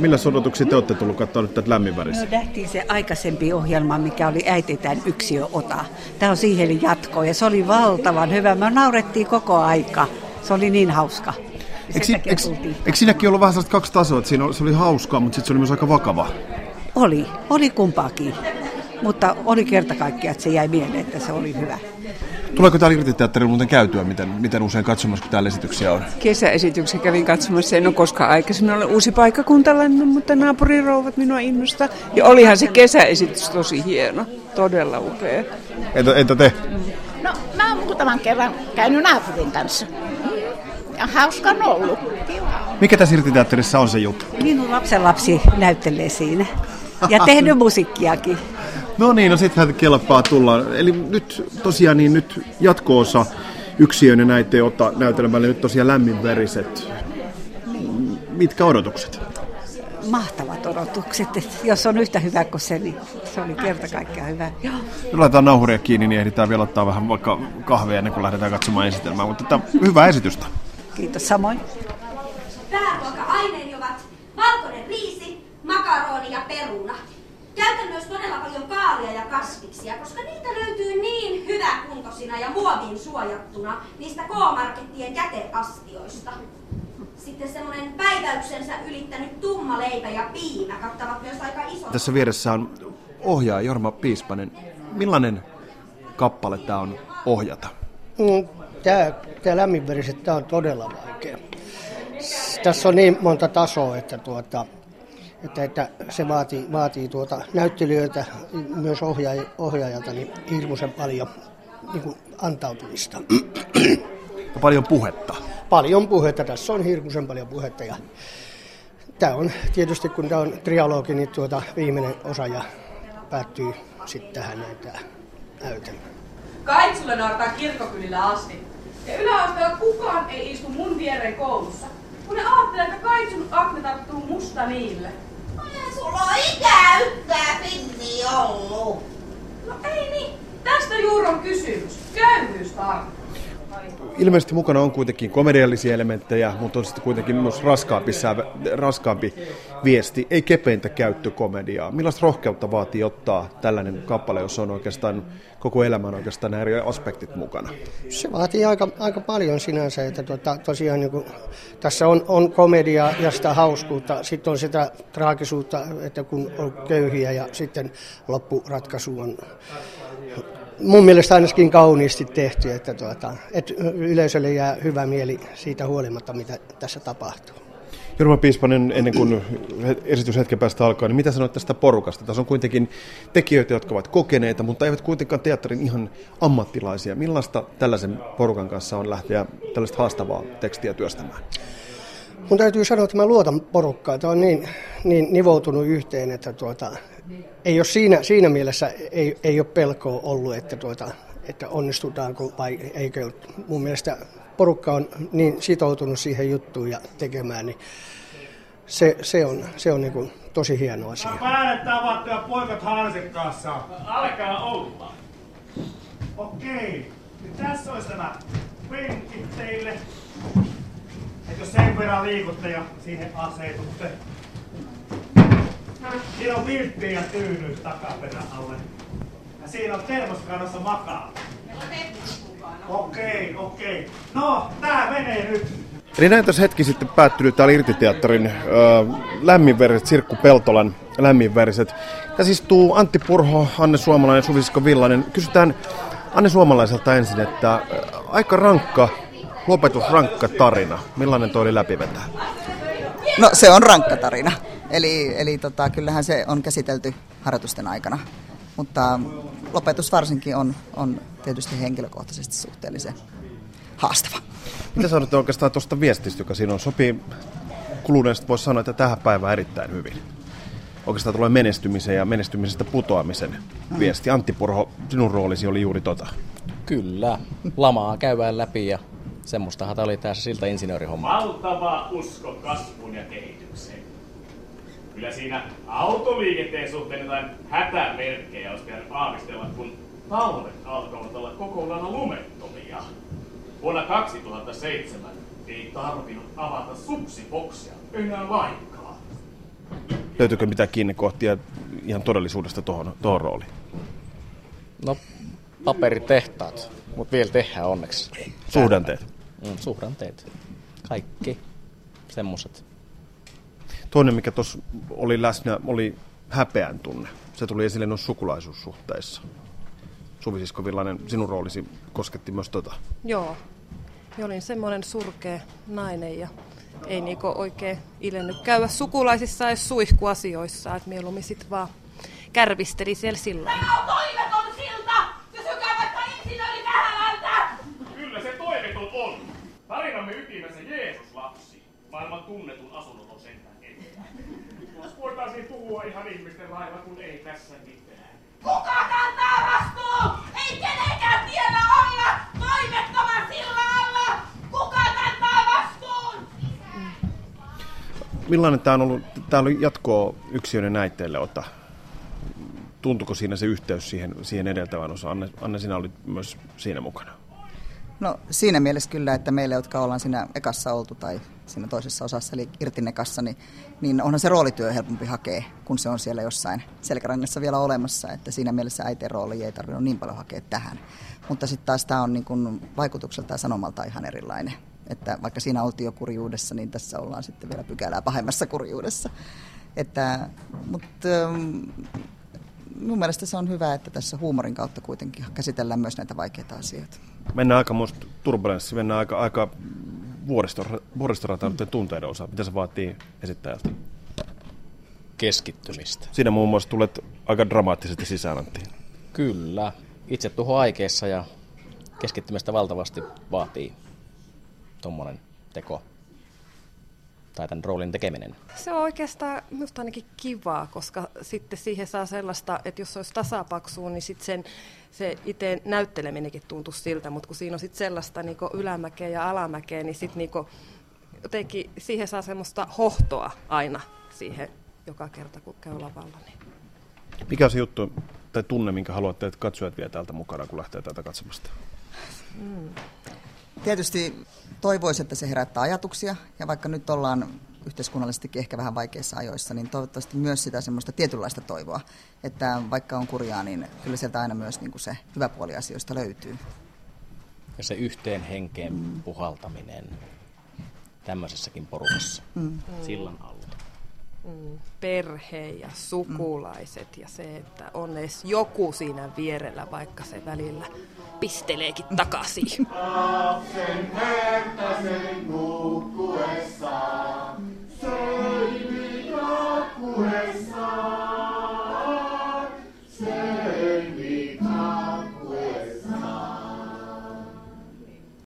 Millä odotuksia te olette tullut katsoa nyt tätä lämminväristä? No nähtiin se aikaisempi ohjelma, mikä oli Äititään yksi ota. Tämä on siihen jatko ja se oli valtavan hyvä. Me naurettiin koko aika. Se oli niin hauska. Eikö siinäkin ollut vähän sellaista kaksi tasoa, että siinä oli, se oli hauskaa, mutta sitten se oli myös aika vakava? Oli, oli kumpaakin. Mutta oli kerta kaikkiaan, että se jäi mieleen, että se oli hyvä. Tuleeko täällä irtiteatterilla muuten käytyä, miten, miten usein katsomassa, kun täällä esityksiä on? Kesäesityksen kävin katsomassa, en ole koskaan aikaisemmin ollut uusi paikkakuntalainen, mutta naapurirouvat minua innosta. Ja olihan se kesäesitys tosi hieno, todella upea. Entä, entä te? No, mä oon muutaman kerran käynyt naapurin kanssa. Ja hauska on ollut. Mikä tässä irtiteatterissa on se juttu? Minun lapsenlapsi näyttelee siinä. Ja tehnyt musiikkiakin. No niin, no sittenhän kelpaa tulla. Eli nyt tosiaan niin nyt jatko-osa yksiöinen näitä ottaa näytelmälle nyt tosiaan lämminveriset. Mitkä odotukset? Mahtavat odotukset. että Jos on yhtä hyvä kuin se, niin se oli kerta kaikkiaan hyvä. Joo. Laitetaan nauhuria kiinni, niin ehditään vielä ottaa vähän vaikka kahvia ennen kuin lähdetään katsomaan esitelmää. Mutta että hyvää esitystä. Kiitos samoin. Pääruoka-aineeni ovat valkoinen riisi, makaroni ja peruna. Käytän myös todella paljon kaalia ja kasviksia, koska niitä löytyy niin hyväkuntoisina ja muoviin suojattuna niistä K-markettien jäteastioista. Sitten semmonen päiväyksensä ylittänyt tumma leipä ja piimä kattavat myös aika iso. Tässä vieressä on ohjaaja Jorma Piispanen. Millainen kappale tämä on ohjata? Mm, Tämä, tämä lämminveriset, tämä on todella vaikea. Tässä on niin monta tasoa, että, tuota, että, että se vaatii, vaatii tuota näyttelijöiltä, myös ohjaaja, ohjaajalta niin hirmuisen paljon niin kuin antautumista. Ja paljon puhetta. Paljon puhetta, tässä on hirmuisen paljon puhetta. Ja tämä on tietysti, kun tämä on trialogi, niin tuota viimeinen osa ja päättyy sitten tähän näin tämä näytelmä. Kaitsulle naartaa kirkkokylillä asti. Ja yläasteella kukaan ei istu mun viereen koulussa. Kun ne ajattelee, että Kaitsun akne tarttuu musta niille. Sulla on ikäyttää pinni ollut. No ei niin. Tästä juuri on kysymys. Köyhyys tarttuu. Ilmeisesti mukana on kuitenkin komediallisia elementtejä, mutta on sitten kuitenkin myös raskaampi, sävä, raskaampi viesti, ei kepeintä käyttökomediaa. Millaista rohkeutta vaatii ottaa tällainen kappale, jossa on oikeastaan koko elämän oikeastaan eri aspektit mukana? Se vaatii aika, aika paljon sinänsä, että tuota, tosiaan niin kuin, tässä on, on komedia ja sitä hauskuutta, sitten on sitä traagisuutta, että kun on köyhiä ja sitten loppuratkaisu on mun mielestä ainakin kauniisti tehty, että, tuota, että yleisölle jää hyvä mieli siitä huolimatta, mitä tässä tapahtuu. Jorma Piispanen, ennen kuin esitys hetken päästä alkaa, niin mitä sanoit tästä porukasta? Tässä on kuitenkin tekijöitä, jotka ovat kokeneita, mutta eivät kuitenkaan teatterin ihan ammattilaisia. Millaista tällaisen porukan kanssa on lähteä tällaista haastavaa tekstiä työstämään? Mun täytyy sanoa, että mä luotan porukkaan. Tämä on niin, niin nivoutunut yhteen, että tuota, ei ole siinä, siinä mielessä ei, ei ole pelkoa ollut, että, tuota, että onnistutaanko vai eikö. Mun mielestä porukka on niin sitoutunut siihen juttuun ja tekemään, niin se, se on, se on niin kuin tosi hieno asia. Päälle tavattu ja poikat hansikkaassa. Alkaa olla. Okei. Nyt tässä olisi nämä penkit teille. Et jos sen verran liikutte ja siihen asetutte. Siinä on vilttiä ja tyynyt takaperän alle. Ja siinä on termoskannassa makaa. Okei, okei. No, tää menee nyt. Eli näin tässä hetki sitten päättynyt täällä Irtiteatterin lämminveriset, Sirkku Peltolan lämminveriset. Tässä istuu Antti Purho, Anne Suomalainen ja Suvisikko Villainen. Kysytään Anne Suomalaiselta ensin, että äh, aika rankka, lopetusrankka tarina. Millainen toi oli läpivetää? No se on rankka tarina. Eli, eli tota, kyllähän se on käsitelty harjoitusten aikana. Mutta lopetus varsinkin on, on tietysti henkilökohtaisesti suhteellisen haastava. Mitä sanotte oikeastaan tuosta viestistä, joka siinä on? Sopii kuluneesta voisi sanoa, että tähän päivään erittäin hyvin. Oikeastaan tulee menestymisen ja menestymisestä putoamisen viesti. Antti Purho, sinun roolisi oli juuri tota. Kyllä, lamaa käydään läpi ja semmoistahan tämä oli tässä siltä insinöörihomma. Valtava usko kasvuun ja kehitykseen. Kyllä siinä autoliikenteen suhteen jotain hätämerkkejä olisi pitänyt aavistella, kun talvet alkavat olla koko lailla lumettomia. Vuonna 2007 ei tarvinnut avata supsiboksia enää lainkaan. Löytyykö mitään kiinnekohtia ihan todellisuudesta tuohon, tuohon rooliin? No, paperitehtaat, mutta vielä tehdään onneksi. Suhdanteet. Mm, suhdanteet. Kaikki semmoset. Toinen, mikä tuossa oli läsnä, oli häpeän tunne. Se tuli esille noissa sukulaisuussuhteissa. Suvi Sisko Villainen, sinun roolisi kosketti myös tota. Joo. Minä olin semmoinen surkea nainen ja ei niinku oikein ilennyt käydä sukulaisissa ja suihkuasioissa, että mieluummin sit vaan kärvisteli siellä silloin. Tämä on toiveton silta! Kysykää vaikka insinööri Vähälältä! Kyllä se toiveton on. Tarinamme ytimessä Jeesus lapsi. Maailman tunnetun asunnoton sentään eteenpäin. Jos voitaisiin puhua ihan ihmisten lailla, kun ei tässä mitään. Kuka kantaa vastuun? Ei kenenkään tiellä olla toimettoman sillan alla! Kuka kantaa vastuun? Millainen tämä on ollut? Tämä oli jatkoa yksiöiden näitteille ota. Tuntuko siinä se yhteys siihen, siihen edeltävään osaan? Anne, Anne, sinä olit myös siinä mukana. No siinä mielessä kyllä, että meille, jotka ollaan siinä ekassa oltu tai siinä toisessa osassa, eli irtinekassa, niin, niin onhan se roolityö helpompi hakea, kun se on siellä jossain selkärangassa vielä olemassa. Että siinä mielessä äiteen rooli ei tarvinnut niin paljon hakea tähän. Mutta sitten taas tämä on niin kuin vaikutukselta ja sanomalta ihan erilainen. Että vaikka siinä oltiin jo kurjuudessa, niin tässä ollaan sitten vielä pykälää pahemmassa kurjuudessa. Että, mutta mun mielestä se on hyvä, että tässä huumorin kautta kuitenkin käsitellään myös näitä vaikeita asioita. Mennään aika muista turbulenssi, mennään aika, aika vuoristorataan tunteiden osa. Mitä se vaatii esittäjältä? Keskittymistä. Siinä muun muassa tulet aika dramaattisesti sisään, Antti. Kyllä. Itse tuho aikeessa ja keskittymistä valtavasti vaatii tuommoinen teko tai tämän roolin tekeminen? Se on oikeastaan minusta ainakin kivaa, koska sitten siihen saa sellaista, että jos se olisi tasapaksua, niin sitten sen, se itse näytteleminenkin tuntuu siltä, mutta kun siinä on sitten sellaista niin ylämäkeä ja alamäkeä, niin sitten niin jotenkin siihen saa semmoista hohtoa aina siihen joka kerta, kun käy lavalla. Niin. Mikä on se juttu tai tunne, minkä haluatte, että katsojat vie täältä mukana, kun lähtee täältä katsomasta? Mm. Tietysti toivoisin, että se herättää ajatuksia, ja vaikka nyt ollaan yhteiskunnallisestikin ehkä vähän vaikeissa ajoissa, niin toivottavasti myös sitä semmoista tietynlaista toivoa, että vaikka on kurjaa, niin kyllä sieltä aina myös niin kuin se hyvä puoli asioista löytyy. Ja se yhteen henkeen mm. puhaltaminen tämmöisessäkin porukassa, mm. sillan alla. Mm, perhe ja sukulaiset mm. ja se, että on edes joku siinä vierellä, vaikka se välillä pisteleekin takaisin.